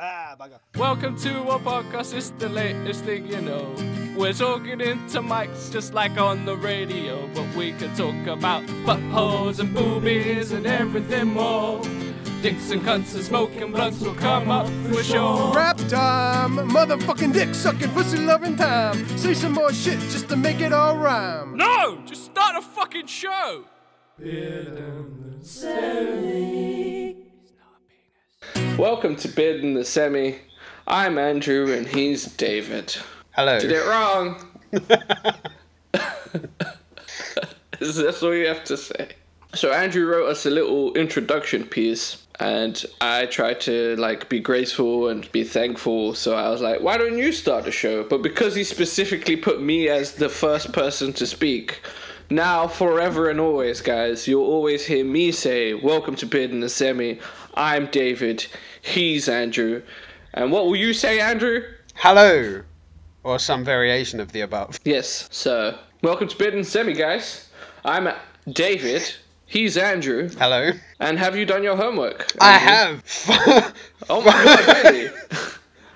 Ah, bugger. Welcome to our podcast, it's the latest thing you know. We're talking into mics just like on the radio, but we can talk about buttholes and boobies and everything more. Dicks and cunts and smoking blunts will come up for sure. Rap time, motherfucking dick sucking, pussy loving time. Say some more shit just to make it all rhyme. No! Just start a fucking show! Welcome to Bid in the Semi. I'm Andrew and he's David. Hello. Did it wrong. Is that all you have to say? So Andrew wrote us a little introduction piece and I tried to like be graceful and be thankful. So I was like, why don't you start the show? But because he specifically put me as the first person to speak, now forever and always, guys, you'll always hear me say, Welcome to Bid in the Semi. I'm David. He's Andrew. And what will you say, Andrew? Hello. Or some variation of the above. Yes, so welcome to Bid and Semi, guys. I'm David. He's Andrew. Hello. And have you done your homework? I have. Oh my god, really?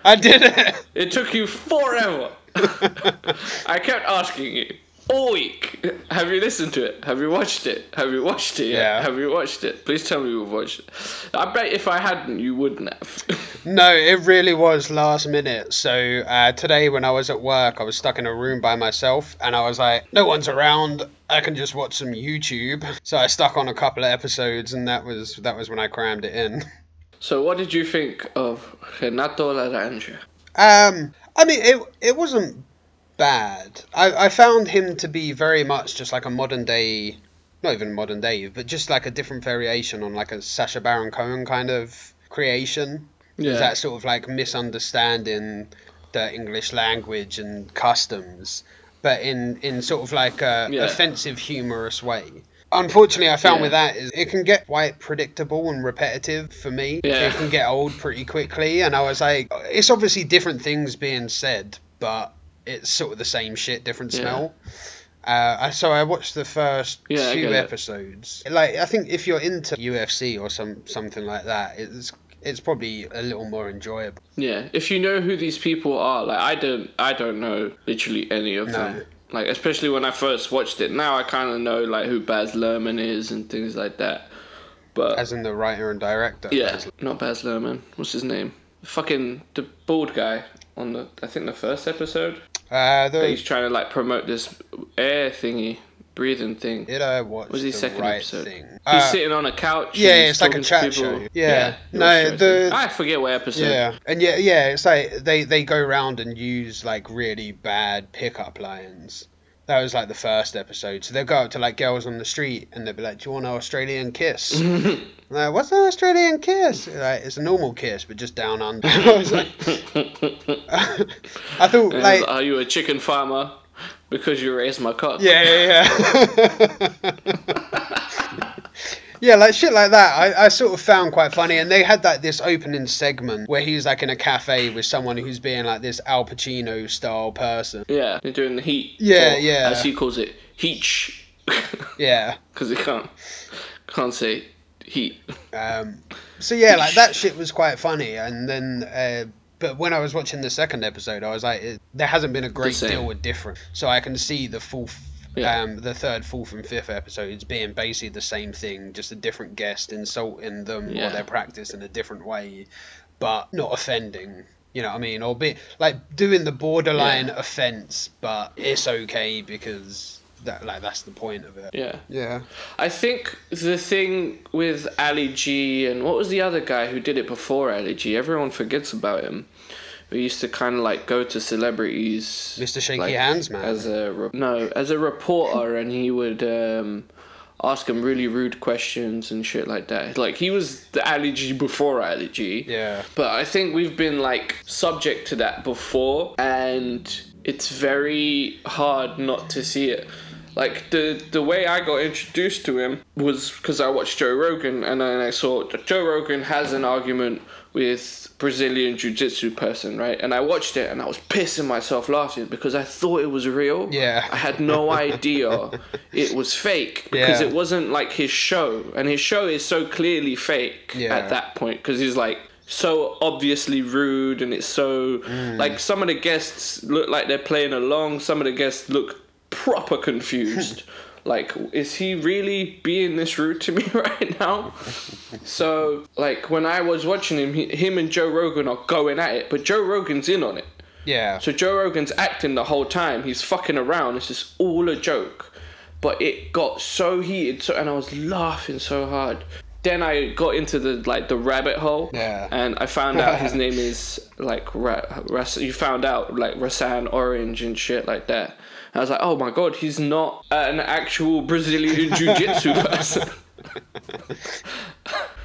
I did it. It took you forever. I kept asking you all week. Have you listened to it? Have you watched it? Have you watched it? yet? Yeah. Have you watched it? Please tell me you've watched it. I bet if I hadn't, you wouldn't have. No, it really was last minute. So uh, today, when I was at work, I was stuck in a room by myself, and I was like, "No one's around. I can just watch some YouTube." So I stuck on a couple of episodes, and that was that was when I crammed it in. so, what did you think of Renato Laranja? Um, I mean, it it wasn't bad. I I found him to be very much just like a modern day, not even modern day, but just like a different variation on like a Sacha Baron Cohen kind of creation. Yeah. That sort of like misunderstanding the English language and customs, but in in sort of like a Yeah. offensive, humorous way. Unfortunately, I found Yeah. with that is it can get quite predictable and repetitive for me. Yeah. It can get old pretty quickly, and I was like, it's obviously different things being said, but it's sort of the same shit, different smell. Uh, so I watched the first Yeah, two get it. episodes. Like I think if you're into UFC or some something like that, it's it's probably a little more enjoyable. Yeah, if you know who these people are, like I don't, I don't know literally any of No. them. Like especially when I first watched it. Now I kind of know like who Baz Luhrmann is and things like that. But As in the writer and director. yeah, not Baz Luhrmann. What's his name? Fucking the bald guy on the I think the first episode. Uh, the, he's trying to like promote this air thingy, breathing thing. did I watch Was the second right episode? thing? He's Uh, sitting on a couch. yeah, it's like a chat show. Yeah. he No, the- I forget what episode. Yeah, and yeah, yeah, it's like they they go around and use like really bad pickup lines. That was like the first episode. So they'll go up to like girls on the street and they'll be like, "Do you want an Australian kiss?" like, what's an Australian kiss? Like, it's a normal kiss, but just down under. I was like, I thought And like, are you a chicken farmer? Because you raised my cock. yeah, yeah, yeah. Yeah, like shit like that. I, I sort of found quite funny, and they had that this opening segment where he's like in a cafe with someone who's being like this Al Pacino style person. Yeah, they're doing the heat. Yeah, yeah. As he calls it, heat. Yeah. Because he can't can't say heat. Um, so yeah, like that shit was quite funny, and then. Uh, but when I was watching the second episode, I was like, it, there hasn't been a great deal of different. So I can see the fourth, Yeah. um, the third, fourth, and fifth episodes being basically the same thing, just a different guest insulting them Yeah. or their practice in a different way, but not offending. You know what I mean? Or be like doing the borderline Yeah. offense, but it's okay because that like that's the point of it. Yeah. Yeah. I think the thing with Ali G and what was the other guy who did it before Ali G? Everyone forgets about him. We used to kind of like go to celebrities, Mr. Shaky like, Hands Man. as a re- no as a reporter, and he would um, ask him really rude questions and shit like that. Like he was the Ali G before G. yeah. But I think we've been like subject to that before, and it's very hard not to see it. Like the the way I got introduced to him was because I watched Joe Rogan, and then I saw that Joe Rogan has an argument with Brazilian jiu-jitsu person, right? And I watched it, and I was pissing myself laughing because I thought it was real. Yeah. I had no idea it was fake because Yeah. it wasn't like his show, and his show is so clearly fake Yeah. at that point because he's like so obviously rude and it's so mm. like some of the guests look like they're playing along some of the guests look proper confused like is he really being this rude to me right now so like when i was watching him he, him and joe rogan are going at it but joe rogan's in on it Yeah. so Joe Rogan's acting the whole time. He's fucking around. It's just all a joke. But it got so heated, so, and I was laughing so hard. Then I got into the like the rabbit hole, Yeah. and I found out his name is like Ra- Ras- you found out like Rasan Orange and shit like that. I was like, oh my god, he's not uh, an actual Brazilian jiu-jitsu person.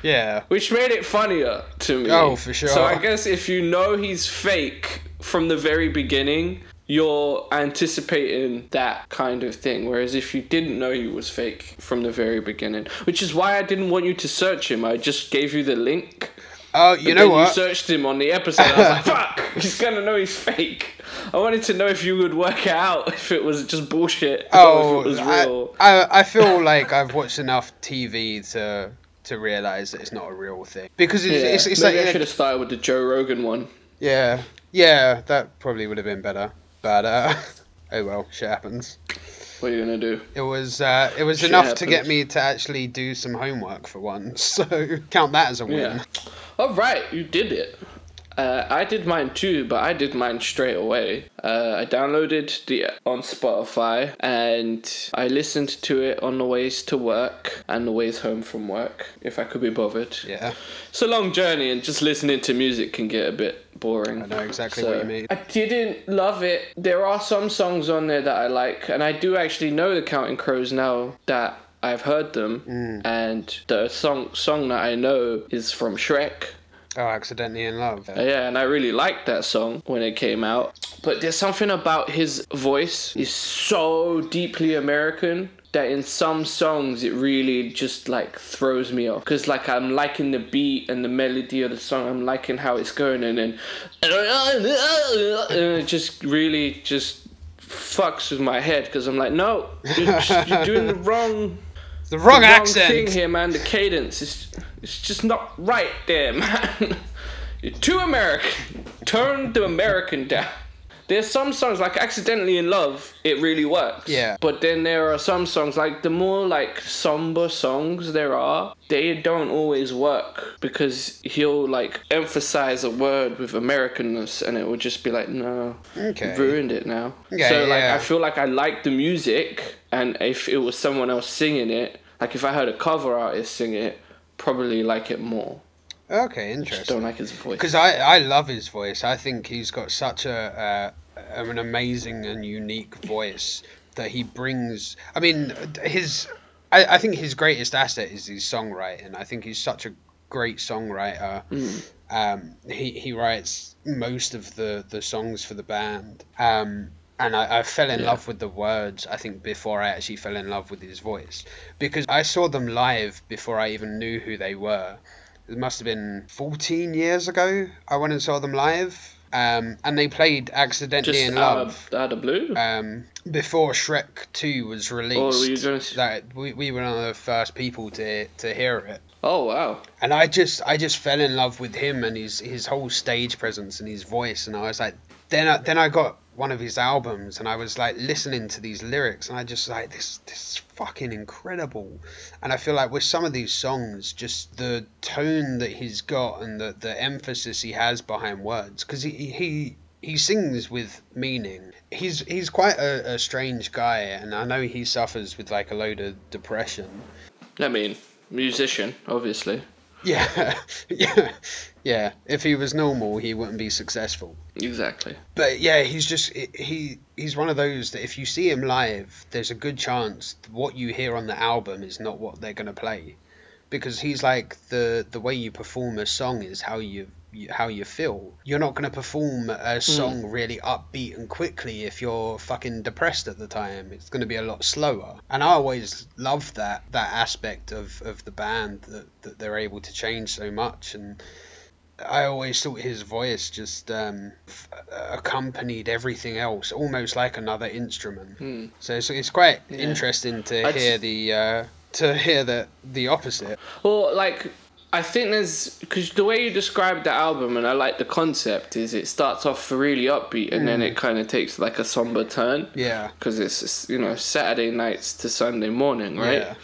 yeah. Which made it funnier to me. Oh, for sure. So I guess if you know he's fake from the very beginning, you're anticipating that kind of thing. Whereas if you didn't know he was fake from the very beginning, which is why I didn't want you to search him, I just gave you the link. Oh, you But know what? You searched him on the episode. I was like, fuck, he's gonna know he's fake. I wanted to know if you would work it out if it was just bullshit oh, or if it was I, real. I, I feel like I've watched enough TV to to realize that it's not a real thing because it's, yeah, it's, it's maybe I should have started with the Joe Rogan one. yeah yeah that probably would have been better but uh oh well shit happens What are you gonna do? it was uh it was Shit enough to get me to actually do some homework for once so count that as a win Yeah. All right, you did it. Uh, I did mine too, but I did mine straight away. Uh, I downloaded the on Spotify and I listened to it on the ways to work and the ways home from work, if I could be bothered. yeah It's a long journey, and just listening to music can get a bit boring. I know exactly what you mean. I didn't love it. There are some songs on there that I like, and I do actually know the Counting Crows now that I've heard them. Mm. And the song song that I know is from Shrek. Oh accidentally in love Yeah, and I really liked that song when it came out. But there's something about his voice is so deeply American that in some songs it really just like throws me off because like I'm liking the beat and the melody of the song. I'm liking how it's going, and then and it just really just fucks with my head because I'm like, no, you're, just, you're doing the wrong the wrong the accent thing here, man. The cadence is it's just not right there, man. You're too American. Turn the American down. There's some songs like "Accidentally in Love," it really works. Yeah. But then there are some songs like the more like somber songs there are, they don't always work because he'll like emphasize a word with Americanness, and it would just be like, no, Okay. ruined it now. Yeah, so like yeah. I feel like I like the music, and if it was someone else singing it, like if I heard a cover artist sing it, probably like it more. Okay Just interesting don't like his voice. because I, I love his voice. I think he's got such a uh, an amazing and unique voice that he brings. I mean, his I, I think his greatest asset is his songwriting. I think he's such a great songwriter. Um, he he writes most of the the songs for the band. Um, and I, I fell in Yeah. love with the words. I think before I actually fell in love with his voice, because I saw them live before I even knew who they were it must have been 14 years ago I went and saw them live um, and they played Accidentally Just in out Love of, out of blue. um, before Shrek 2 was released you gonna? that we, we were one of the first people to to hear it Oh wow. and I just I just fell in love with him and his his whole stage presence and his voice and I was like then I, then I got one of his albums and I was like listening to these lyrics and I just like this this is fucking incredible and I feel like with some of these songs just the tone that he's got and the the emphasis he has behind words because he he he sings with meaning. He's he's quite a, a strange guy, and I know he suffers with like a load of depression. I mean, musician, obviously. Yeah, yeah, yeah. If he was normal, he wouldn't be successful. Exactly. But yeah, he's just he he's one of those that if you see him live, there's a good chance what you hear on the album is not what they're gonna play, because he's like the the way you perform a song is how you, you how you feel. You're not gonna perform a song really upbeat and quickly if you're fucking depressed at the time. It's gonna be a lot slower. And I always loved that that aspect of of the band that that they're able to change so much and. I always thought his voice just um, f- accompanied everything else, almost like another instrument. So it's, it's quite interesting to I'd s- hear the uh, to hear the the opposite. Well, like, I think there's because the way you described the album, and I like the concept, is it starts off really upbeat and then mm. it kind of takes like a somber turn. Yeah. Because it's it's, you know Saturday nights to Sunday morning, right? Yeah.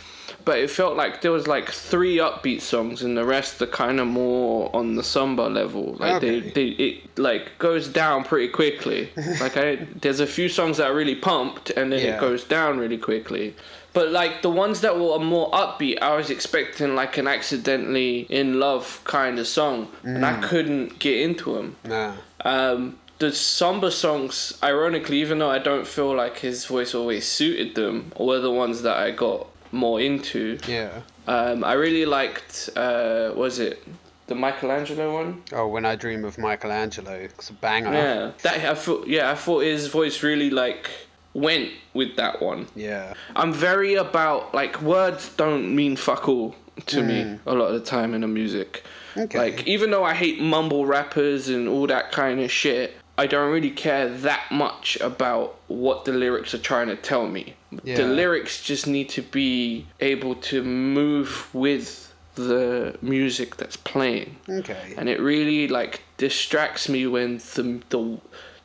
But it felt like there was like three upbeat songs, and the rest are kind of more on the somber level. Like Okay. they, they, it like goes down pretty quickly. like I, there's a few songs that are really pumped, and then Yeah. it goes down really quickly. But like the ones that were more upbeat, I was expecting like an accidentally in love kind of song, and I couldn't get into them. Nah. Um, the somber songs, ironically, even though I don't feel like his voice always suited them, were the ones that I got more into. Yeah. Um, I really liked, uh, was it the Michelangelo one? Oh, when I dream of Michelangelo, it's a banger. Yeah, that I thought. Yeah, I thought his voice really like went with that one. Yeah. I'm very about like words don't mean fuck all to me hmm. a lot of the time in the music. Okay. Like even though I hate mumble rappers and all that kind of shit, I don't really care that much about what the lyrics are trying to tell me. Yeah. The lyrics just need to be able to move with the music that's playing Okay. and it really like distracts me when the the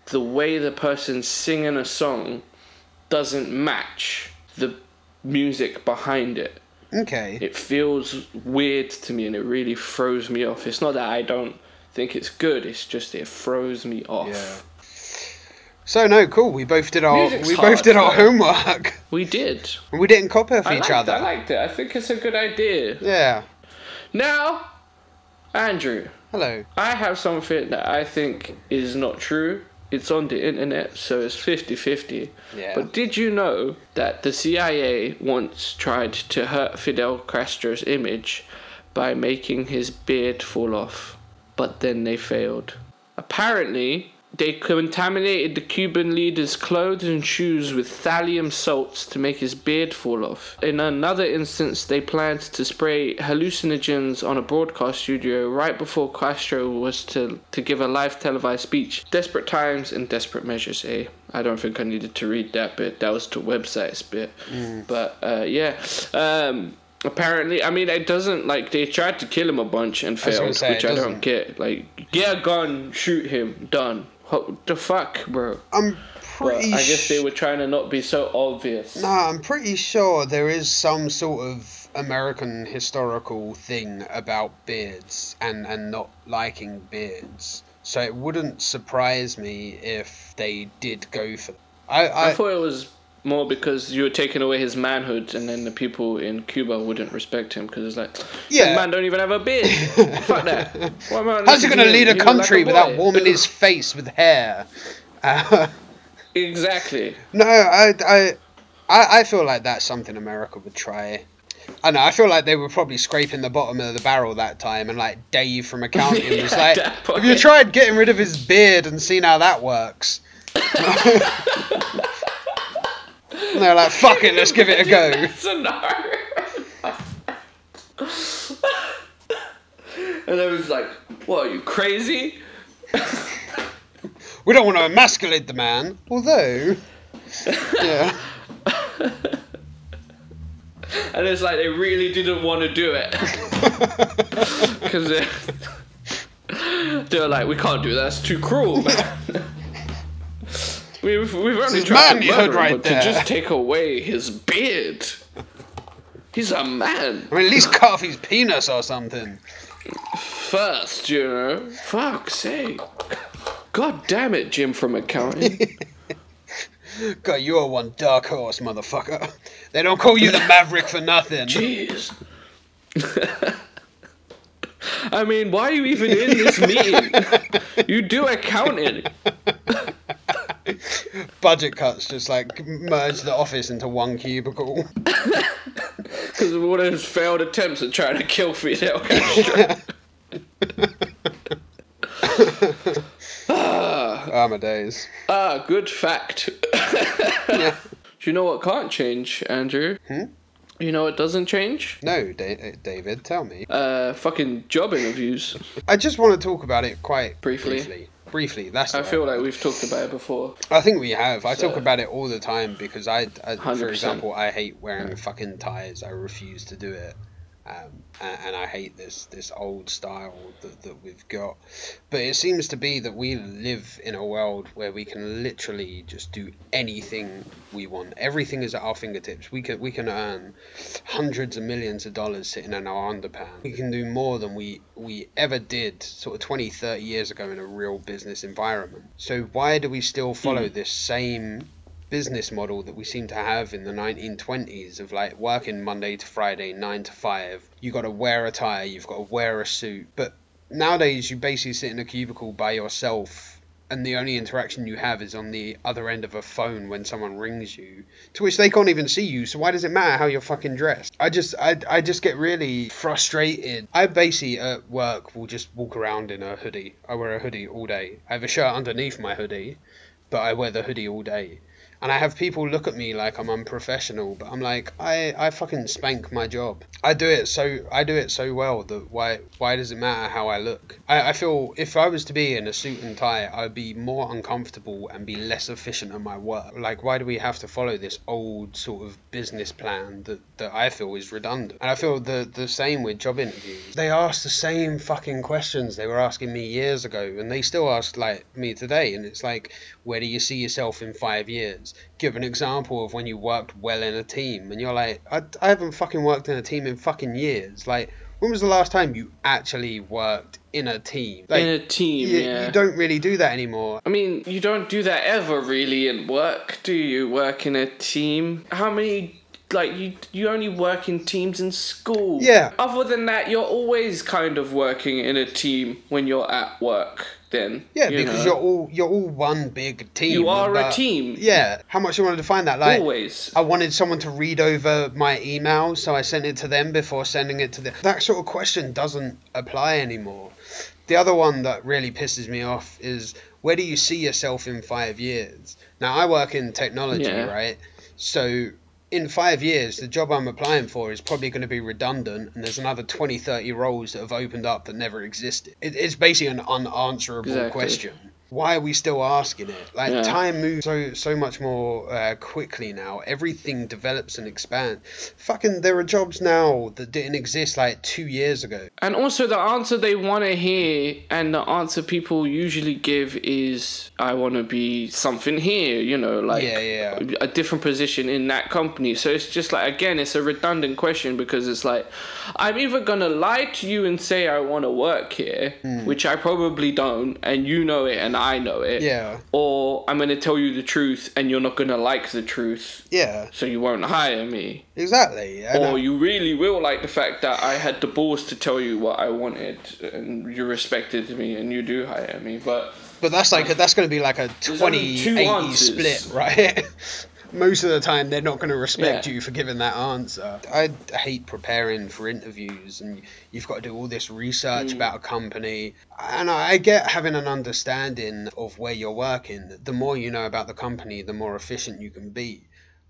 the way the person's singing a song doesn't match the music behind it. Okay. It feels weird to me and it really throws me off. It's not that I don't think it's good, it's just it throws me off. Yeah. So no, cool. We both did our Music's we hard, both did our though. homework. We did. And we didn't copy off I each liked, other. I liked it. I think it's a good idea. yeah. Now, Andrew, Hello. I have something that I think is not true. It's on the internet, so it's 50 50. Yeah. But did you know that the CIA once tried to hurt Fidel Castro's image by making his beard fall off? But then they failed. Apparently, they contaminated the Cuban leader's clothes and shoes with thallium salts to make his beard fall off. In another instance, they planned to spray hallucinogens on a broadcast studio right before Castro was to, to give a live televised speech. Desperate times and desperate measures, eh? I don't think I needed to read that bit. That was the website's bit. But uh, yeah. Um, apparently, I mean, it doesn't like they tried to kill him a bunch and failed, say, which I don't get. Like, get a gun, shoot him, done. What the fuck, bro? I'm But pretty. I guess they were trying to not be so obvious. Nah, I'm pretty sure there is some sort of American historical thing about beards and and not liking beards. So it wouldn't surprise me if they did go for. I I I, thought it was more because you were taking away his manhood, and then the people in Cuba wouldn't respect him because it's like, Yeah. yeah, man don't even have a beard. Fuck that. Why am I how's he gonna him? lead a look like country without warming his face with hair? Uh, Exactly. No, I, I, I, I feel like that's something America would try. I know. I feel like they were probably scraping the bottom of the barrel that time, and like Dave from accounting was like, "Have you tried getting rid of his beard and seen how that works?" And they're like, "Fuck it, let's give it a go." scenario. and I was like, "What? Are you crazy?" We don't want to emasculate the man, although, yeah, And it's like they really didn't want to do it because they, they were like, "We can't do that. it's too cruel, man." We've, we've tried to murder him, right but there. to just take away his beard. He's a man I mean, at least off his penis or something. first, you know. Fuck's sake. God damn it, Jim from accounting. God, you are one dark horse, motherfucker. They don't call you the Maverick for nothing. Jeez. I mean, why are you even in this meeting? you do accounting. Budget cuts just like merge the office into one cubicle. Because of all those failed attempts at trying to kill Fidel Castro. Ah, my days. ah, good fact. Yeah. Do you know what can't change, Andrew? Hmm? You know it doesn't change? No, da- uh, David, tell me. Uh, fucking job interviews. I just want to talk about it quite Briefly. Briefly, briefly that's. I feel right like we've talked about it before. I think we have. I So- talk about it all the time because I, I for example, I hate wearing fucking ties. I refuse to do it. Um, and, and I hate this this old style that, that we've got. But it seems to be that we live in a world where we can literally just do anything we want. Everything is at our fingertips. We can we can earn hundreds of millions of dollars sitting in our underpants. We can do more than we we ever did sort of 20, 30 years ago in a real business environment. So why do we still follow this same business model that we seem to have in the 1920s of like working Monday to Friday, 9 to 5. You got to wear a tie, you've got to wear a suit. But nowadays, you basically sit in a cubicle by yourself, and the only interaction you have is on the other end of a phone when someone rings you, to which they can't even see you. So why does it matter how you're fucking dressed? I just, I, I just get really frustrated. I basically at work will just walk around in a hoodie. I wear a hoodie all day. I have a shirt underneath my hoodie, but I wear the hoodie all day and I have people look at me like I'm unprofessional, but I'm like, I, I fucking spank my job. I do it so I do it so well that why why does it matter how I look? I, I feel if I was to be in a suit and tie, I'd be more uncomfortable and be less efficient at my work. Like why do we have to follow this old sort of business plan that, that I feel is redundant? And I feel the the same with job interviews. They ask the same fucking questions they were asking me years ago and they still ask like me today and it's like, where do you see yourself in five years? Give an example of when you worked well in a team and you're like I, I haven't fucking worked in a team in fucking years like when was the last time you actually worked in a team like, in a team you, yeah you don't really do that anymore I mean, you don't do that ever really in work, do you? Work in a team. How many like you you only work in teams in school. Yeah. Other than that, you're always kind of working in a team when you're at work. Then. yeah you because know. you're all you're all one big team You are a team. yeah how much you want to define that like always. I wanted someone to read over my email, so I sent it to them before sending it to them. That sort of question doesn't apply anymore. The other one that really pisses me off is where do you see yourself in five years? Now, I work in technology, Yeah. right? So, in five years, the job I'm applying for is probably going to be redundant, and there's another 20, 30 roles that have opened up that never existed. It, it's basically an unanswerable Exactly. question. Why are we still asking it? Like Yeah. time moves so so much more uh, quickly now. Everything develops and expands. Fucking, there are jobs now that didn't exist like two years ago. And also, the answer they want to hear and the answer people usually give is, I want to be something here, you know, like Yeah, yeah. a different position in that company. So it's just like, again, it's a redundant question because it's like, I'm either going to lie to you and say I want to work here, Hmm. which I probably don't, and you know it and I know it. Yeah. Or I'm going to tell you the truth and you're not going to like the truth, Yeah, so you won't hire me. exactly. I- Or you really will like the fact that I had the balls to tell you what I wanted, and you respected me, and you do hire me. But But that's like that's going to be like a 20 80 split, right? Most of the time, they're not going to respect Yeah. you for giving that answer. I hate preparing for interviews, and you've got to do all this research Mm. about a company. And I I get having an understanding of where you're working. The more you know about the company, the more efficient you can be.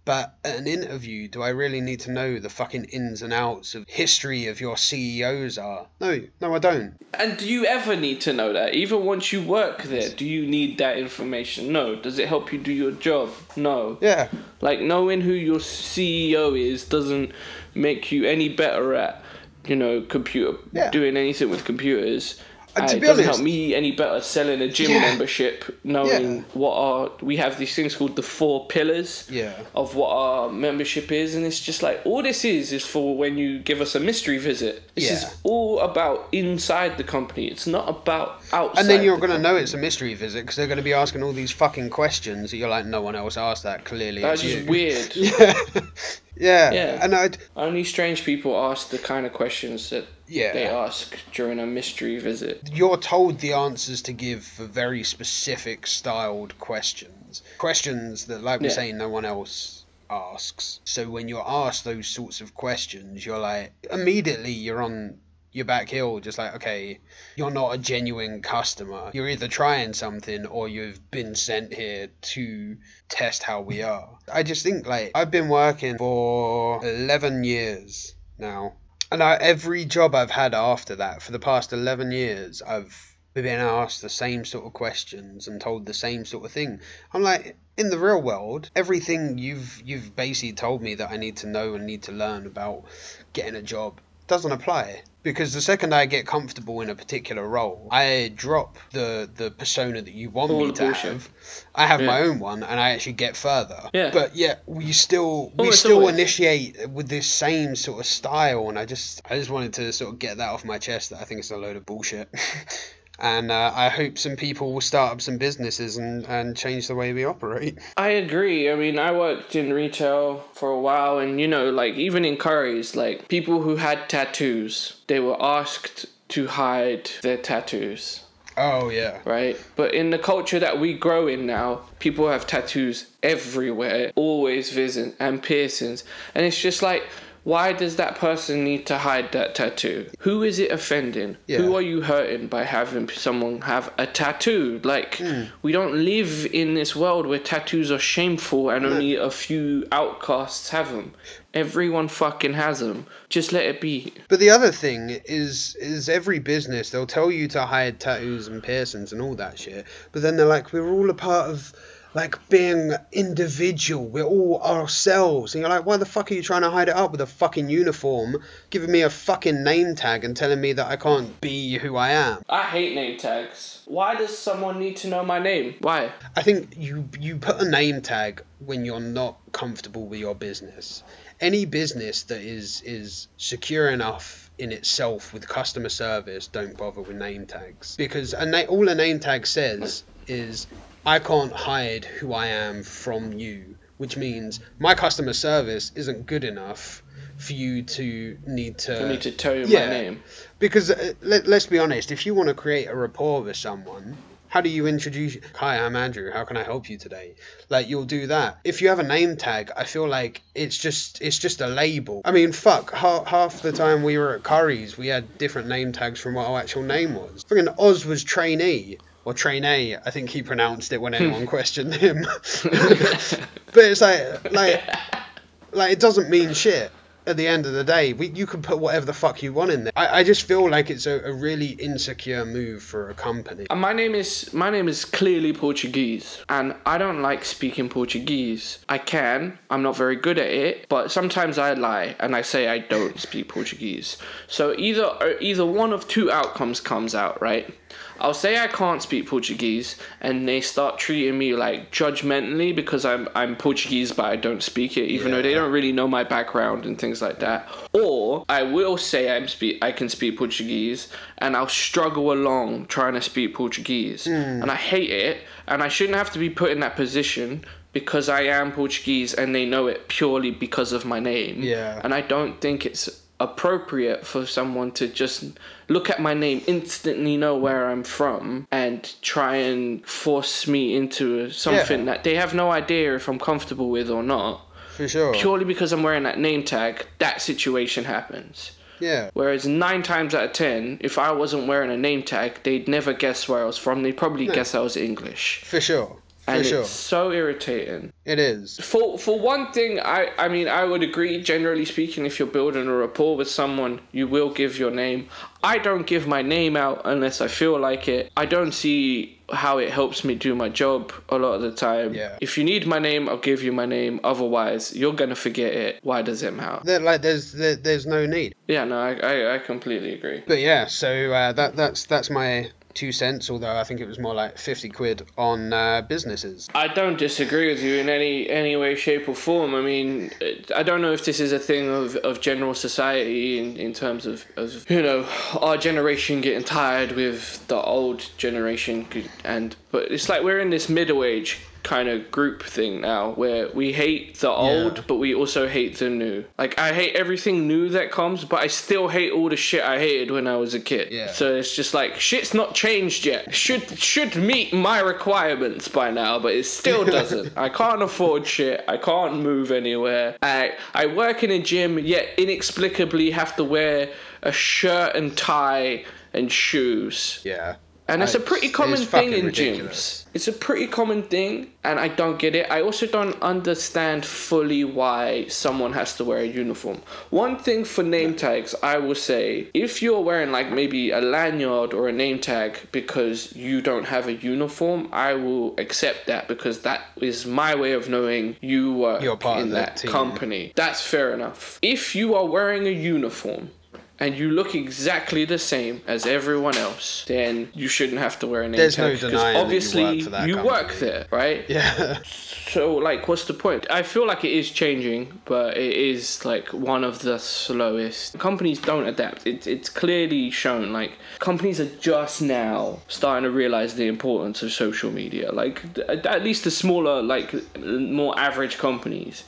But at an interview, do I really need to know the fucking ins and outs of history of your CEOs are? No, no, I don't. and do you ever need to know that? Even once you work there, do you need that information? No. Does it help you do your job? No. Yeah, Like knowing who your CEO is doesn't make you any better at, you know, computer Yeah. doing anything with computers. Uh, to Uh, it be doesn't honest- help me any better selling a gym Yeah. membership, knowing Yeah. what our we have these things called the four pillars Yeah. of what our membership is, and it's just like all this is is for when you give us a mystery visit. This is all about inside the company. It's not about outside. And then you're the going to know it's a mystery visit because they're going to be asking all these fucking questions that you're like, no one else asked that. Clearly, That's just you. weird. yeah. Yeah. And I, Only strange people ask the kind of questions that Yeah. they ask during a mystery visit. you're told the answers to give for very specific styled questions. Questions that, like we're Yeah. saying, no one else asks. So when you're asked those sorts of questions, you're like, immediately you're on your back heel, just like, okay, you're not a genuine customer. You're either trying something or you've been sent here to test how we are. I just think, like, I've been working for 11 years now. And I, every job I've had after that, for the past 11 years, I've been asked the same sort of questions and told the same sort of thing. I'm like, in the real world, everything you've you've basically told me that I need to know and need to learn about getting a job doesn't apply. Because the second I get comfortable in a particular role, I drop the the persona that you want All me to bullshit. have. I have my own one, and I actually get further. Yeah. But yeah, we still we still always. initiate with this same sort of style, and I just I just wanted to sort of get that off my chest. That I think it's a load of bullshit. And uh, I hope some people will start up some businesses and, and change the way we operate. I agree. I mean, I worked in retail for a while, and you know, like even in Curry's, like people who had tattoos, they were asked to hide their tattoos, Oh yeah. right? But in the culture that we grow in now, people have tattoos everywhere, always visit and piercings, and it's just like. Why does that person need to hide that tattoo? Who is it offending? Yeah. Who are you hurting by having someone have a tattoo? Like, Hmm. we don't live in this world where tattoos are shameful and only a few outcasts have them. Everyone fucking has them. Just let it be. But the other thing is is every business they'll tell you to hide tattoos and piercings and all that shit, but then they're like we're all a part of like being individual. We're all ourselves. And you're like, why the fuck are you trying to hide it up with a fucking uniform, giving me a fucking name tag and telling me that I can't be who I am? I hate name tags. Why does someone need to know my name? Why? I think you you put a name tag when you're not comfortable with your business. Any business that is is secure enough in itself with customer service, don't bother with name tags because a na- all a name tag says is I can't hide who I am from you, which means my customer service isn't good enough for you to need to I need to tell you yeah. my name. because uh, let, let's be honest, if you want to create a rapport with someone, how do you introduce? Hi, I'm Andrew. How can I help you today? Like you'll do that. If you have a name tag, I feel like it's just it's just a label. I mean, fuck. Half, half the time we were at Curry's, we had different name tags from what our actual name was. Freaking Oz was trainee or trainee. I think he pronounced it when hmm. anyone questioned him. but it's like like like it doesn't mean shit at the end of the day we, you can put whatever the fuck you want in there i, I just feel like it's a, a really insecure move for a company And my name is my name is clearly Portuguese, and I don't like speaking Portuguese. I can, I'm not very good at it, but sometimes I lie and I say I don't speak Portuguese. So either uh, either one of two outcomes comes out, right? I'll say I can't speak Portuguese, and they start treating me like judgmentally because I'm I'm Portuguese, but I don't speak it, even though they don't really know my background and things like that. Or I will say I'm speak I can speak Portuguese, and I'll struggle along trying to speak Portuguese, hmm. and I hate it, and I shouldn't have to be put in that position because I am Portuguese and they know it purely because of my name. Yeah. And I don't think it's appropriate for someone to just look at my name, instantly know where I'm from, and try and force me into something Yeah. that they have no idea if I'm comfortable with or not. for sure Purely because I'm wearing that name tag, that situation happens. yeah Whereas nine times out of ten, if I wasn't wearing a name tag, they'd never guess where I was from. They'd probably guess I was English. for sure And sure it's so irritating. it is For for one thing, I I mean I would agree. Generally speaking, if you're building a rapport with someone, you will give your name. I don't give my name out unless I feel like it. I don't see how it helps me do my job a lot of the time. Yeah. If you need my name, I'll give you my name. Otherwise, you're gonna forget it. Why does it matter? There- like there's there, there's no need Yeah, no, I I, I completely agree. but yeah so uh, that that's that's my two cents although i think it was more like 50 quid on uh, businesses I don't disagree with you in any any way, shape, or form. I mean, I don't know if this is a thing of, of general society in, in terms of, of you know our generation getting tired with the old generation, and but it's like we're in this middle age kind of group thing now where we hate the old but we also hate the new like i hate everything new that comes but i still hate all the shit i hated when i was a kid Yeah. so it's just like shit's not changed yet. Should should meet my requirements by now, but it still doesn't. I can't afford shit. I can't move anywhere. I I work in a gym, yet inexplicably have to wear a shirt and tie and shoes. yeah And it's a pretty common thing in ridiculous. gyms. It's a pretty common thing, and I don't get it. I also don't understand fully why someone has to wear a uniform. One thing for name tags, I will say, if you're wearing like maybe a lanyard or a name tag because you don't have a uniform, I will accept that because that is my way of knowing you work in that that company. That's fair enough. If you are wearing a uniform and you look exactly the same as everyone else, then you shouldn't have to wear a name There's no tag. 'cause denying that you obviously work you work there, right? Yeah. So like, what's the point? I feel like it is changing, but it is like one of the slowest. Companies don't adapt. It, it's clearly shown. Like companies are just now starting to realize the importance of social media. Like at least the smaller, like more average companies.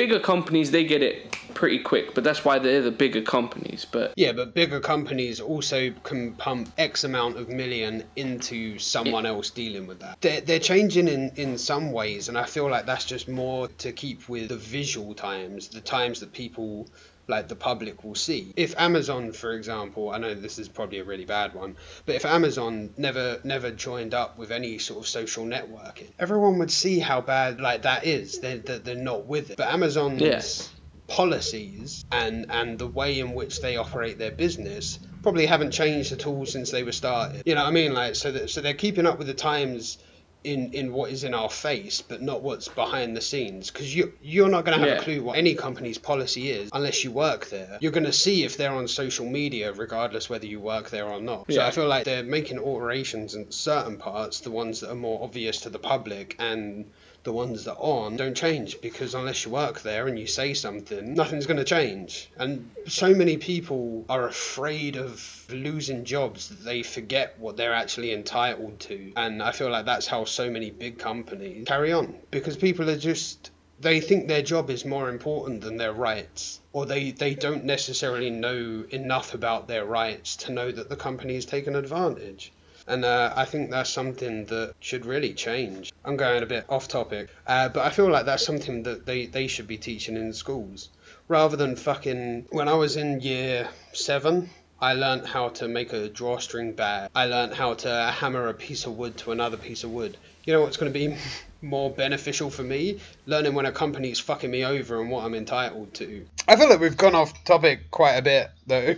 Bigger companies, they get it pretty quick, but that's why they're the bigger companies. But Yeah, but bigger companies also can pump X amount of million into someone else dealing with that. They're, they're changing in, in some ways, and I feel like that's just more to keep with the visual times, the times that people, like the public, will see. If Amazon, for example, I know this is probably a really bad one, but if Amazon never never joined up with any sort of social networking, everyone would see how bad like that is. They're, they're, they're not with it. But Amazon's Yes. policies and and the way in which they operate their business probably haven't changed at all since they were started. You know what I mean? Like so that so they're keeping up with the times in in what is in our face, but not what's behind the scenes. Because you you're not going to have Yeah. a clue what any company's policy is unless you work there. You're going to see if they're on social media, regardless whether you work there or not. So I feel like they're making alterations in certain parts, the ones that are more obvious to the public and the ones that aren't don't change because unless you work there and you say something, nothing's going to change. And so many people are afraid of losing jobs that they forget what they're actually entitled to. And I feel like that's how so many big companies carry on because people are just. They think their job is more important than their rights, or they, they don't necessarily know enough about their rights to know that the company is taking advantage. And uh, I think that's something that should really change. I'm going a bit off topic, uh, but I feel like that's something that they, they should be teaching in schools. Rather than fucking. When I was in year seven, I learnt how to make a drawstring bag. I learnt how to hammer a piece of wood to another piece of wood. You know what's going to be more beneficial for me? Learning when a company's fucking me over and what I'm entitled to. I feel like we've gone off topic quite a bit, though.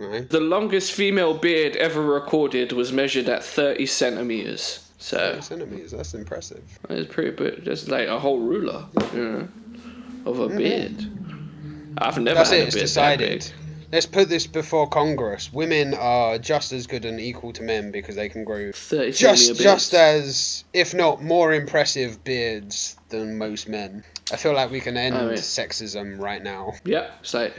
Right. the longest female beard ever recorded was measured at 30 centimeters. So centimeters. That's impressive. it's pretty big. Just like a whole ruler, you know, of a beard. I've never That's had it. a It's beard decided. that big. Let's put this before Congress. Women are just as good and equal to men because they can grow 30 just just as, if not more impressive beards than most men. I feel like we can end I mean- sexism right now. Yeah, it's like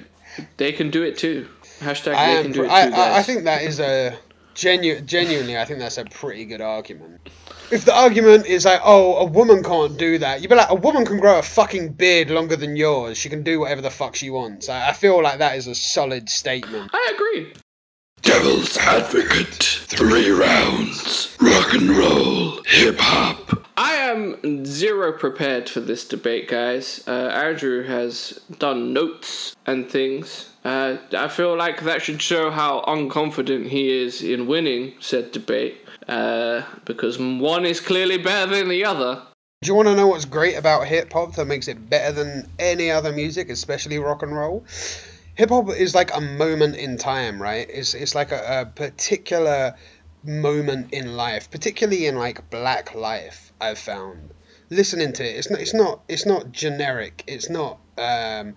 they can do it too. Hashtag I, they am, can do it too, I, I, I think that is a genu- genuinely. I think that's a pretty good argument. If the argument is like, oh, a woman can't do that, you'd be like, a woman can grow a fucking beard longer than yours. She can do whatever the fuck she wants. I, I feel like that is a solid statement. I agree. Devil's Advocate. Three rounds. Rock and roll. Hip hop. I am zero prepared for this debate, guys. Uh, Andrew has done notes and things. Uh, I feel like that should show how unconfident he is in winning said debate. Uh, because one is clearly better than the other. Do you want to know what's great about hip hop that makes it better than any other music, especially rock and roll? Hip hop is like a moment in time, right? It's it's like a, a particular moment in life, particularly in like black life. I've found listening to it, it's not it's not it's not generic. It's not um,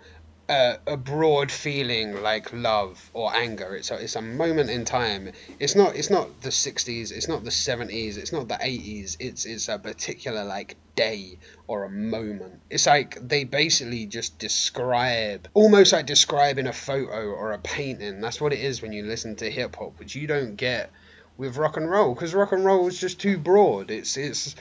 a, a broad feeling like love or anger. It's a, it's a moment in time. It's not it's not the sixties. It's not the seventies. It's not the eighties. It's it's a particular like day or a moment. It's like they basically just describe almost like describing a photo or a painting. That's what it is when you listen to hip hop, which you don't get with rock and roll because rock and roll is just too broad. It's it's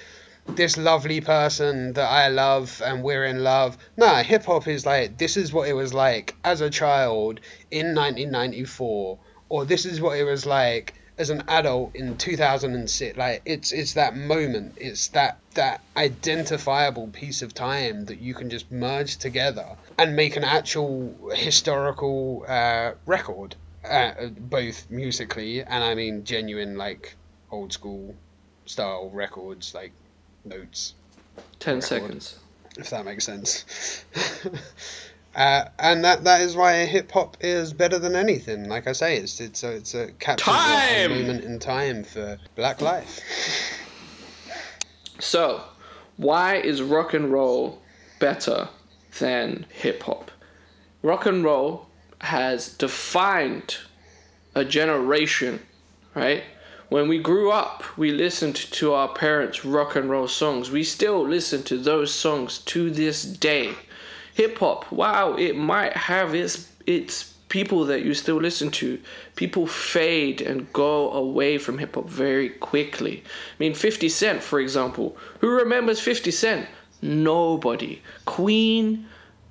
this lovely person that I love and we're in love. Nah, hip hop is like this is what it was like as a child in 1994, or this is what it was like as an adult in 2006. Like it's it's that moment. It's that that identifiable piece of time that you can just merge together and make an actual historical uh, record, uh, both musically and I mean genuine like old school style records like notes, 10 Record. seconds. if that makes sense. uh, and that that is why hip hop is better than anything. Like I say, it's it's a it's a captures a- moment in time for Black life. So, why is rock and roll better than hip hop? Rock and roll has defined a generation, right? When we grew up, we listened to our parents' rock and roll songs. We still listen to those songs to this day. Hip hop, wow, it might have its its people that you still listen to. People fade and go away from hip hop very quickly. I mean, 50 Cent, for example. Who remembers 50 Cent? Nobody. Queen,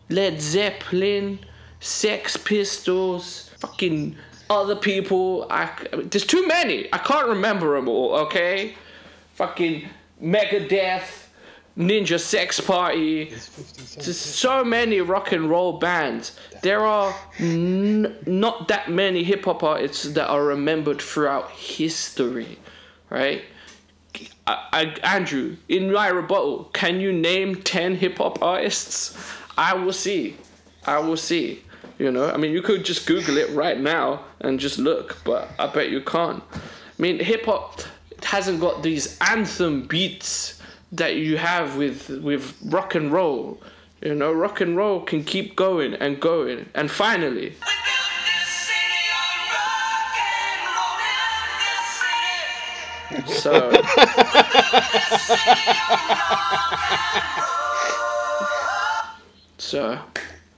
Led Zeppelin, Sex Pistols, fucking other people. I, there's too many. I can't remember them all, okay? Fucking Megadeth, Ninja Sex Party. So many rock and roll bands. There are n- not that many hip hop artists that are remembered throughout history, right? I, I, Andrew, in my rebuttal, can you name 10 hip hop artists? I will see. I will see. You know, I mean, you could just Google it right now and just look, but I bet you can't. I mean, hip hop hasn't got these anthem beats that you have with with rock and roll. You know, rock and roll can keep going and going, and finally, so. So,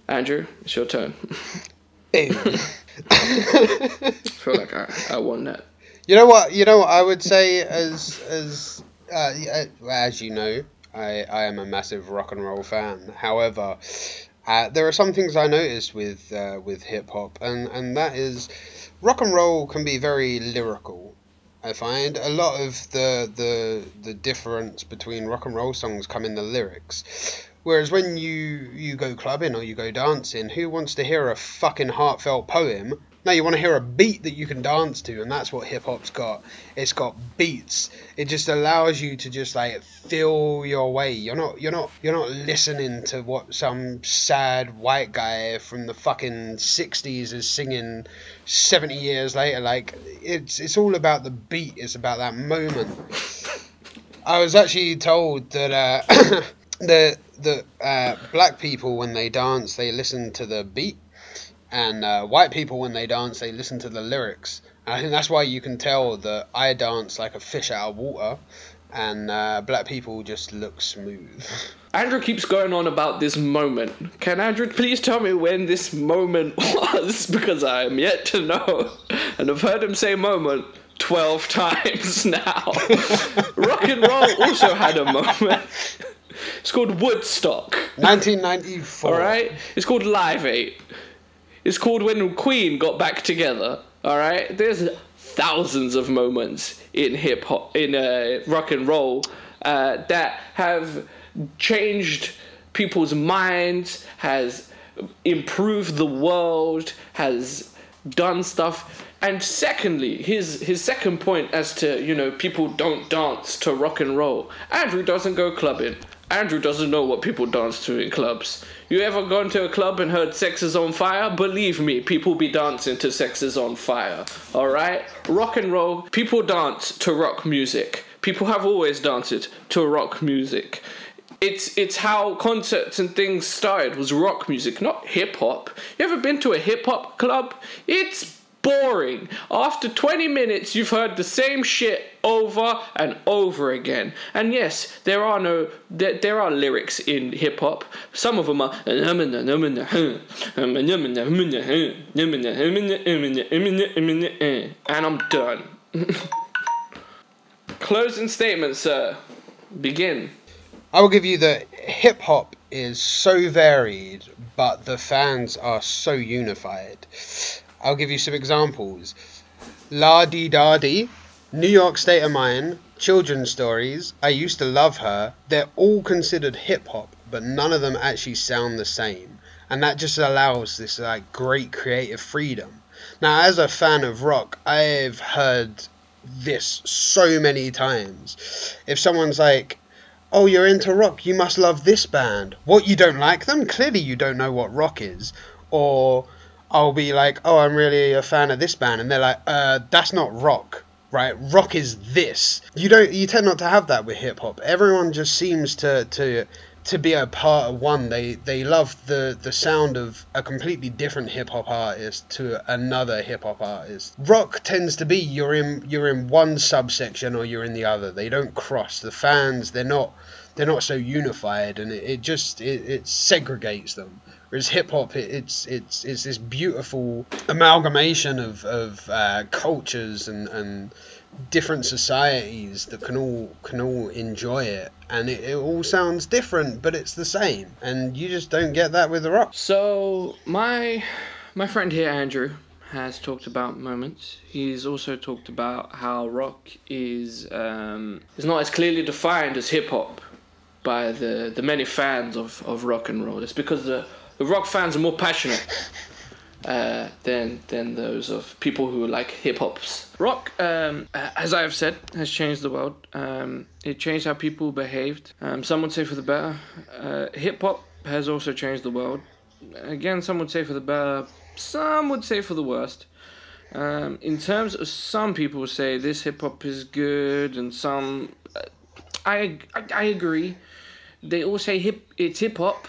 Andrew, it's your turn. I feel like I, I won that. You know what? You know what I would say as as uh, as you know, I I am a massive rock and roll fan. However, uh, there are some things I noticed with uh, with hip hop, and and that is rock and roll can be very lyrical. I find a lot of the the the difference between rock and roll songs come in the lyrics. Whereas when you you go clubbing or you go dancing, who wants to hear a fucking heartfelt poem? No, you want to hear a beat that you can dance to, and that's what hip hop's got. It's got beats. It just allows you to just like feel your way. You're not you're not you're not listening to what some sad white guy from the fucking sixties is singing seventy years later. Like it's it's all about the beat. It's about that moment. I was actually told that uh, the the uh, black people when they dance they listen to the beat, and uh, white people when they dance they listen to the lyrics. And I think that's why you can tell that I dance like a fish out of water, and uh, black people just look smooth. Andrew keeps going on about this moment. Can Andrew please tell me when this moment was? Because I am yet to know. And I've heard him say moment 12 times now. Rock and roll also had a moment. It's called Woodstock. 1994. All right. It's called Live Eight. It's called when Queen got back together. All right. There's thousands of moments in hip hop, in uh, rock and roll, uh, that have changed people's minds, has improved the world, has done stuff. And secondly, his his second point as to you know people don't dance to rock and roll. Andrew doesn't go clubbing. Andrew doesn't know what people dance to in clubs. You ever gone to a club and heard Sex is on Fire? Believe me, people be dancing to Sex is on Fire. Alright? Rock and roll, people dance to rock music. People have always danced to rock music. It's it's how concerts and things started was rock music, not hip hop. You ever been to a hip hop club? It's boring. After 20 minutes, you've heard the same shit over and over again. And yes, there are no there, there are lyrics in hip hop. Some of them are and I'm done. Closing statement, sir. Begin. I will give you that hip hop is so varied, but the fans are so unified. I'll give you some examples. La Di Da Di, New York State of Mind, Children's Stories, I Used to Love Her. They're all considered hip hop, but none of them actually sound the same. And that just allows this like great creative freedom. Now, as a fan of rock, I've heard this so many times. If someone's like, oh, you're into rock, you must love this band. What, you don't like them? Clearly, you don't know what rock is. Or I'll be like, oh, I'm really a fan of this band, and they're like, uh, that's not rock, right? Rock is this. You don't, you tend not to have that with hip hop. Everyone just seems to to to be a part of one. They they love the the sound of a completely different hip hop artist to another hip hop artist. Rock tends to be you're in you're in one subsection or you're in the other. They don't cross. The fans they're not they're not so unified, and it, it just it, it segregates them. Whereas hip hop, it, it's it's it's this beautiful amalgamation of of uh, cultures and and different societies that can all can all enjoy it and it, it all sounds different but it's the same and you just don't get that with the rock So my my friend here, Andrew, has talked about moments. He's also talked about how rock is um, is not as clearly defined as hip hop by the, the many fans of, of rock and roll. It's because the, the rock fans are more passionate uh, than than those of people who like hip hops. Rock, um, uh, as I have said, has changed the world. Um, it changed how people behaved. Um, some would say for the better. Uh, hip hop has also changed the world. Again, some would say for the better. Some would say for the worst. Um, in terms of some people say this hip hop is good, and some, uh, I, I I agree. They all say hip it's hip hop,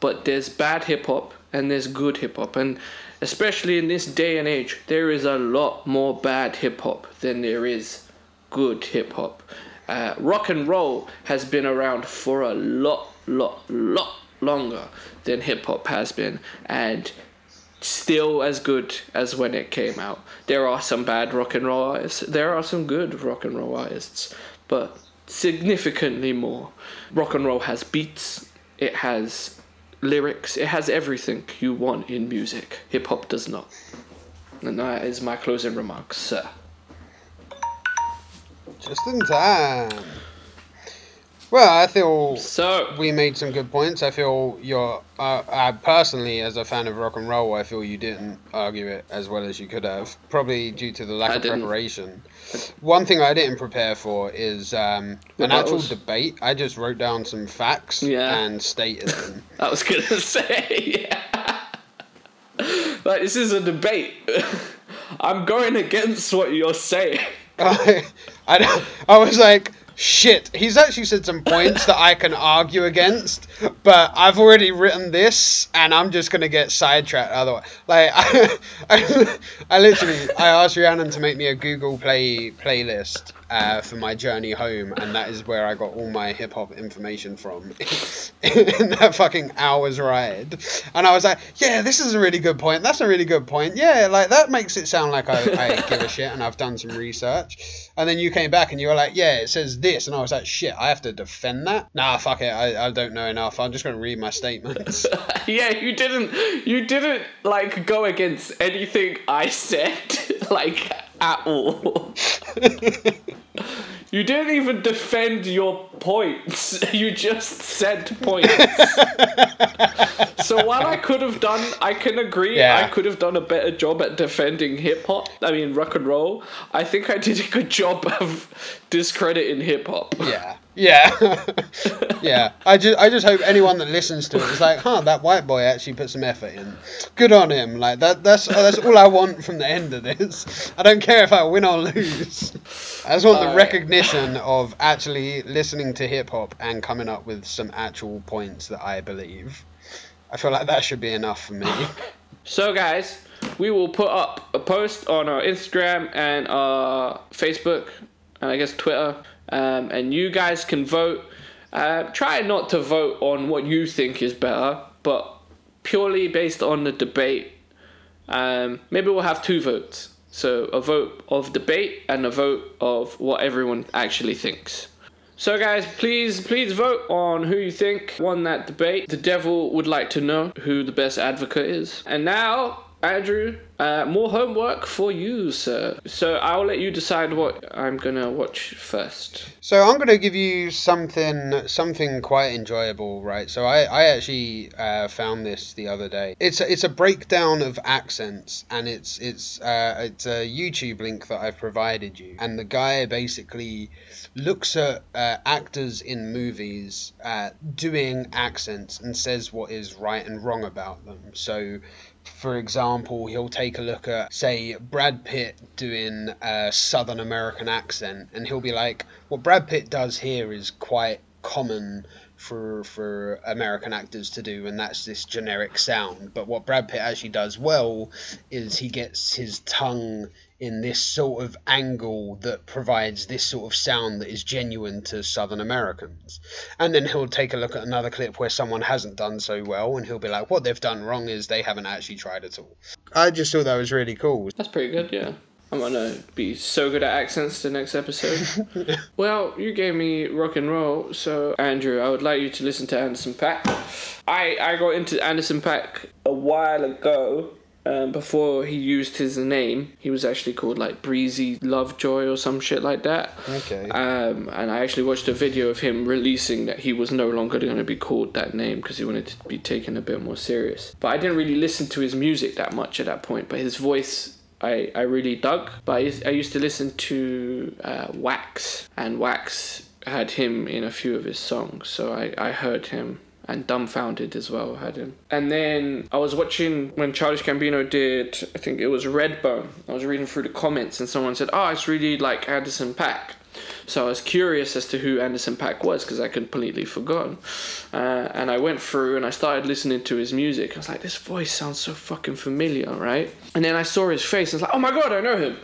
but there's bad hip hop and there's good hip hop, and especially in this day and age, there is a lot more bad hip hop than there is good hip hop. Uh, rock and roll has been around for a lot, lot, lot longer than hip hop has been, and still as good as when it came out. There are some bad rock and roll artists, there are some good rock and roll artists, but significantly more. Rock and roll has beats, it has lyrics, it has everything you want in music. Hip hop does not. And that is my closing remarks, sir. just in time well i feel So, we made some good points i feel you're uh, I personally as a fan of rock and roll i feel you didn't argue it as well as you could have probably due to the lack I of didn't. preparation one thing i didn't prepare for is um, an actual debate i just wrote down some facts Yeah. and stated them I was gonna say, yeah. like this is a debate. I'm going against what you're saying. I, I, I was like, shit. He's actually said some points that I can argue against, but I've already written this, and I'm just gonna get sidetracked otherwise. Like, I, I, I literally, I asked Rhiannon to make me a Google Play playlist uh, for my journey home, and that is where I got all my hip hop information from in that fucking hour's ride. And I was like, yeah, this is a really good point. That's a really good point. Yeah, like that makes it sound like I, I give a shit and I've done some research. And then you came back and you were like, yeah, it says this. And I was like, shit, I have to defend that? Nah, fuck it. I, I don't know enough. I'm just going to read my statements. yeah, you didn't. You didn't like go against anything I said, like at all. you didn't even defend your points. You just said points. so while I could have done, I can agree, Yeah. I could have done a better job at defending hip hop. I mean, rock and roll. I think I did a good job of discrediting hip hop. yeah. Yeah. yeah. I just, I just hope anyone that listens to it is like, huh, that white boy actually put some effort in. Good on him. Like, that, that's, uh, that's all I want from the end of this. I don't care if I win or lose. I just want the recognition of actually listening to hip hop and coming up with some actual points that I believe. I feel like that should be enough for me. So, guys, we will put up a post on our Instagram and our Facebook, and I guess Twitter, um, and you guys can vote. Uh, try not to vote on what you think is better, but purely based on the debate. Um, maybe we'll have two votes. So, a vote of debate and a vote of what everyone actually thinks. So, guys, please, please vote on who you think won that debate. The devil would like to know who the best advocate is. And now, Andrew, uh, more homework for you, sir. So I'll let you decide what I'm gonna watch first. So I'm to give you something something quite enjoyable, right? So I, I actually uh, found this the other day. It's a, it's a breakdown of accents, and it's it's uh, it's a YouTube link that I've provided you, and the guy basically looks at uh, actors in movies uh, doing accents and says what is right and wrong about them. So for example, he'll take a look at, say, Brad Pitt doing a Southern American accent, and he'll be like, what Brad Pitt does here is quite common for for American actors to do, and that's this generic sound. But what Brad Pitt actually does well is he gets his tongue in this sort of angle that provides this sort of sound that is genuine to Southern Americans. And then he'll take a look at another clip where someone hasn't done so well, and he'll be like, "What they've done wrong is they haven't actually tried at all." I just thought that was really cool. That's pretty good, yeah. I'm gonna be so good at accents the next episode. well, you gave me rock and roll, so Andrew, I would like you to listen to Anderson Paak. I I got into Anderson Paak a while ago. Um, before he used his name, he was actually called like Breezy Lovejoy or some shit like that. Okay. Um, and I actually watched a video of him releasing that he was no longer going to be called that name because he wanted to be taken a bit more serious. But I didn't really listen to his music that much at that point. But his voice I, I really dug. But I used, I used to listen to uh, Wax, and Wax had him in a few of his songs, so I, I heard him. And Dumbfoundead as well had him. And then I was watching when Childish Gambino did, I think it was Redbone. I was reading through the comments, and someone said, Oh, it's really like Anderson Paak. So I was curious as to who Anderson Paak was because I completely forgotten. Uh, and I went through and I started listening to his music. I was like, this voice sounds so fucking familiar, right? And then I saw his face and I was like, oh my god, I know him.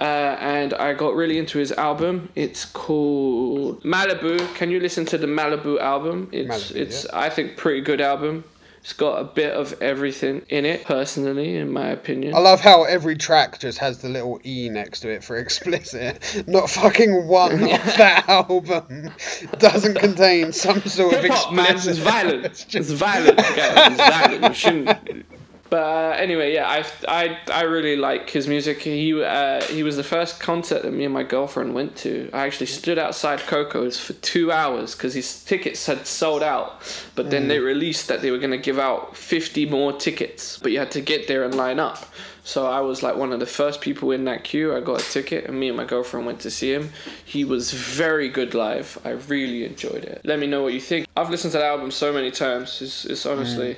Uh, and I got really into his album. It's called Malibu. Can you listen to the Malibu album? It's Malibu, it's I think pretty good album. It's got a bit of everything in it, personally, in my opinion. I love how every track just has the little E next to it for explicit. Not fucking one of that album doesn't contain some sort of Hip hop, man, explicit. it's violent. It's It's, violent. It's violent. You shouldn't. But uh, anyway, yeah, I, I, I really like his music. He uh, he was the first concert that me and my girlfriend went to. I actually stood outside Coco's for two hours because his tickets had sold out. But then they released that they were going to give out 50 more tickets, but you had to get there and line up. So I was like one of the first people in that queue. I got a ticket, and me and my girlfriend went to see him. He was very good live. I really enjoyed it. Let me know what you think. I've listened to the album so many times. It's, it's honestly,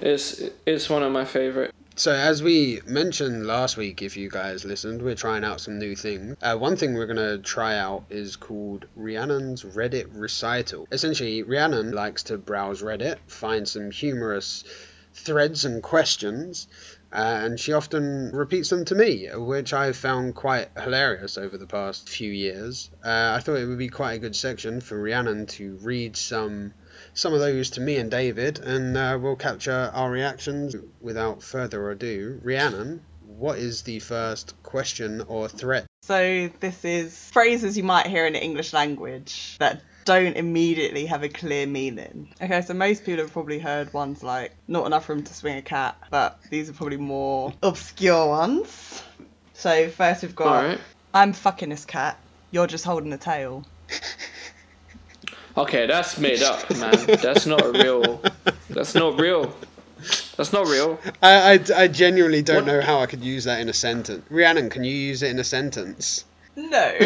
it's it's one of my favorite. So, as we mentioned last week, if you guys listened, we're trying out some new things. Uh, one thing we're going to try out is called Rhiannon's Reddit Recital. Essentially, Rhiannon likes to browse Reddit, find some humorous threads and questions, uh, and she often repeats them to me, which I've found quite hilarious over the past few years. Uh, I thought it would be quite a good section for Rhiannon to read some some of those to me and David, and uh, we'll capture our reactions. Without further ado, Rhiannon, what is the first question or threat? So this is phrases you might hear in the English language that don't immediately have a clear meaning. Okay, so most people have probably heard ones like not enough room to swing a cat, but these are probably more obscure ones. So first we've got All right. I'm fucking this cat. You're just holding the tail. Okay, that's made up, man. That's not a real. That's not real. That's not real. I, I, I genuinely don't What- know how I could use that in a sentence. Rhiannon, can you use it in a sentence? No.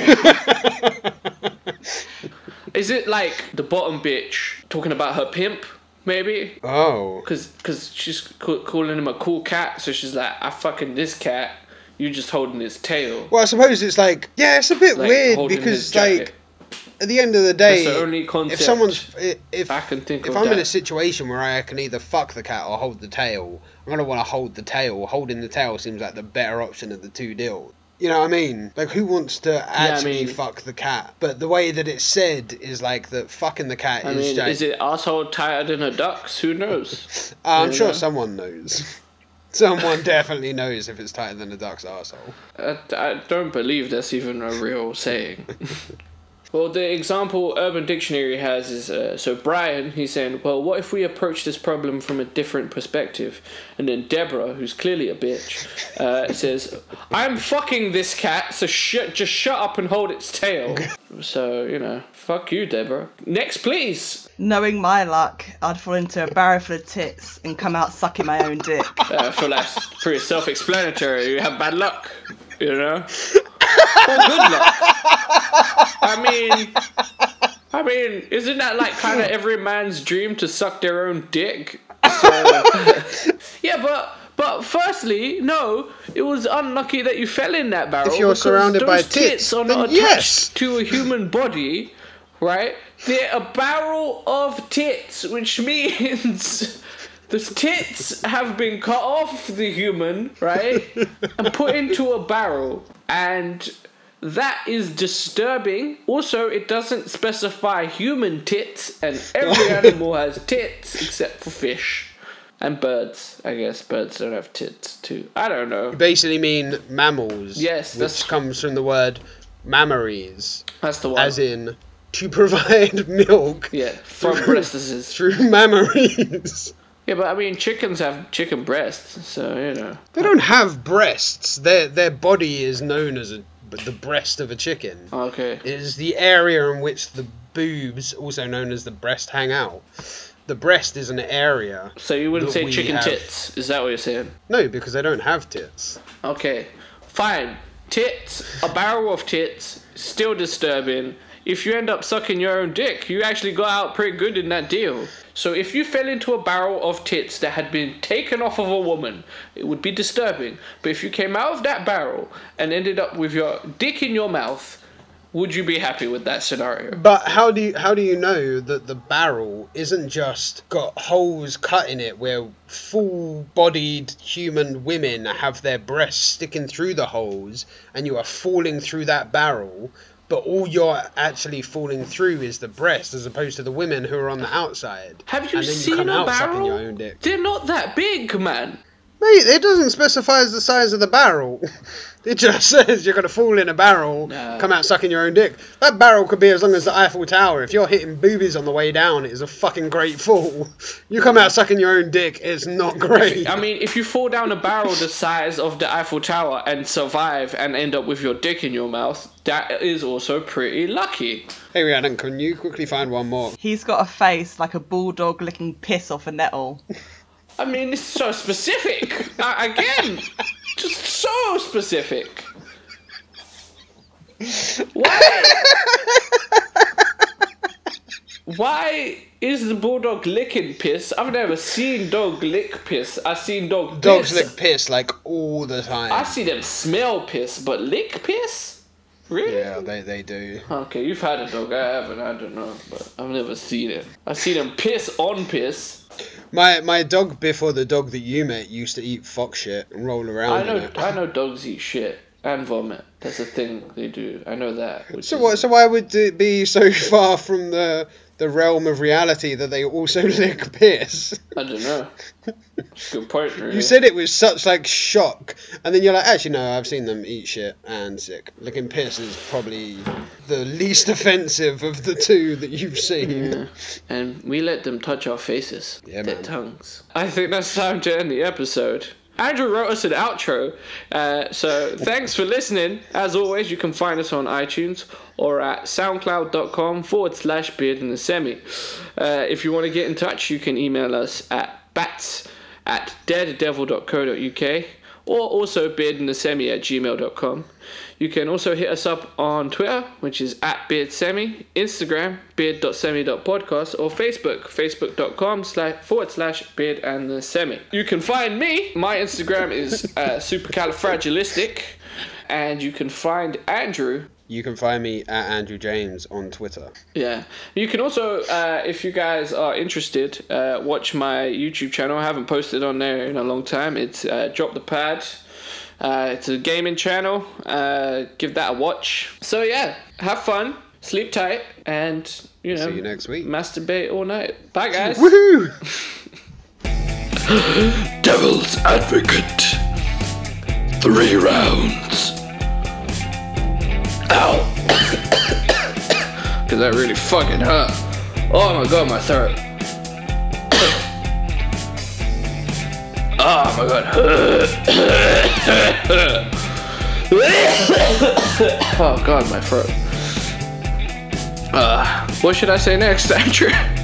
Is it like the bottom bitch talking about her pimp? Maybe. Oh. Cause, cause she's ca- calling him a cool cat, so she's like, "I fucking this cat. You just holding his tail." Well, I suppose it's like, yeah, it's a bit Like, weird because, like, at the end of the day, That's the only concept. if someone's i- if I can think if I'm in a situation where I can either fuck the cat or hold the tail, I'm gonna want to hold the tail. Holding the tail seems like the better option of the two deals. You know what I mean? Like, who wants to actually mean- fuck the cat? But the way that it's said is like that fucking the cat I is mean, just. is it asshole tighter than a duck's? Who knows? Uh, I'm sure know? someone knows. someone definitely knows if it's tighter than a duck's asshole. I, I don't believe that's even a real saying. well, the example Urban Dictionary has is uh, so Brian, he's saying, well, what if we approach this problem from a different perspective? And then Deborah, who's clearly a bitch, uh, says, I'm fucking this cat, so sh- just shut up and hold its tail. so, you know, fuck you, Deborah. Next, please. Knowing my luck, I'd fall into a barrow full of tits and come out sucking my own dick. Uh, I feel that's pretty self explanatory. You have bad luck, you know? Or good luck. I mean, I mean, isn't that like kind of every man's dream to suck their own dick? So, yeah, but. But firstly, no, it was unlucky that you fell in that barrel. If you're surrounded by tits, are then not attached yes. to a human body. right? They're a barrel of tits, which means the tits have been cut off the human, right? and put into a barrel. And that is disturbing. Also, it doesn't specify human tits, and every animal has tits except for fish. And birds, I guess. Birds don't have tits too. I don't know. You Basically mean mammals. Yes, which comes from the word mammaries, That's the one. as in to provide milk yeah, from breasts. through mammaries. Yeah, but I mean, chickens have chicken breasts, so you know. They don't have breasts. Their their body is known as a, the breast of a chicken. Okay. It is the area in which the boobs, also known as the breast, hang out. The breast is an area. So you wouldn't say chicken have- tits? Is that what you're saying? No, because they don't have tits. Okay, fine. Tits, a barrel of tits, still disturbing. If you end up sucking your own dick, you actually got out pretty good in that deal. So if you fell into a barrel of tits that had been taken off of a woman, it would be disturbing. But if you came out of that barrel and ended up with your dick in your mouth, would you be happy with that scenario? But how do you how do you know that the barrel isn't just got holes cut in it where full-bodied human women have their breasts sticking through the holes and you are falling through that barrel, but all you're actually falling through is the breast as opposed to the women who are on the outside. Have you and then seen you come a out sucking your barrel? own dick. They're not that big, man. Mate, it doesn't specify the size of the barrel. It just says you're gonna fall in a barrel, No. come out sucking your own dick. That barrel could be as long as the Eiffel Tower. If you're hitting boobies on the way down, it is a fucking great fall. You come out sucking your own dick, it's not great. I mean, if you fall down a barrel the size of the Eiffel Tower and survive and end up with your dick in your mouth, that is also pretty lucky. Hey Rhiannon, can you quickly find one more? He's got a face like a bulldog licking piss off a nettle. I mean, it's so specific. uh, again, just so specific. Why? Why is the bulldog licking piss? I've never seen dog lick piss. I've seen dog Dogs piss. lick piss like all the time. I see them smell piss, but lick piss? Really? Yeah, they, they do. Okay, you've had a dog. I haven't. I don't know, but I've never seen it. I've seen them piss on piss. My my dog before the dog that you met used to eat fox shit and roll around I know. it. I know dogs eat shit and vomit. That's a thing they do. I know that. So what? So why would it be so far from the the realm of reality that they also lick piss? I don't know. Good point. Really. You said it with such like shock, and then you're like, actually no, I've seen them eat shit and sick. Licking piss is probably the least offensive of the two that you've seen. Yeah. And we let them touch our faces. Yeah, their man. tongues. I think that's time to end the episode. Andrew wrote us an outro, uh, so thanks for listening. As always, you can find us on iTunes or at soundcloud.com forward slash beard in the semi. Uh, if you want to get in touch, you can email us at bats at deaddevil.co.uk or also beardinthesemi at gmail.com. You can also hit us up on Twitter, which is at beardsemi, Instagram, beard.semi.podcast, or Facebook, facebook.com slash forward slash beard and the semi. You can find me. My Instagram is uh, supercalifragilistic, and you can find Andrew You can find me at Andrew James on Twitter. yeah. You can also, uh, if you guys are interested, uh, watch my YouTube channel. I haven't posted on there in a long time. It's uh, Drop the Pad. Uh, it's a gaming channel. Uh, give that a watch. So yeah, have fun, sleep tight, and you know, See you next week. masturbate all night. Bye guys. Woohoo! Devil's Advocate. Three rounds. Ow. Cause that really fucking hurt. Oh my god, my throat. oh my god. oh god, my throat. Uh, what should I say next, Andrew?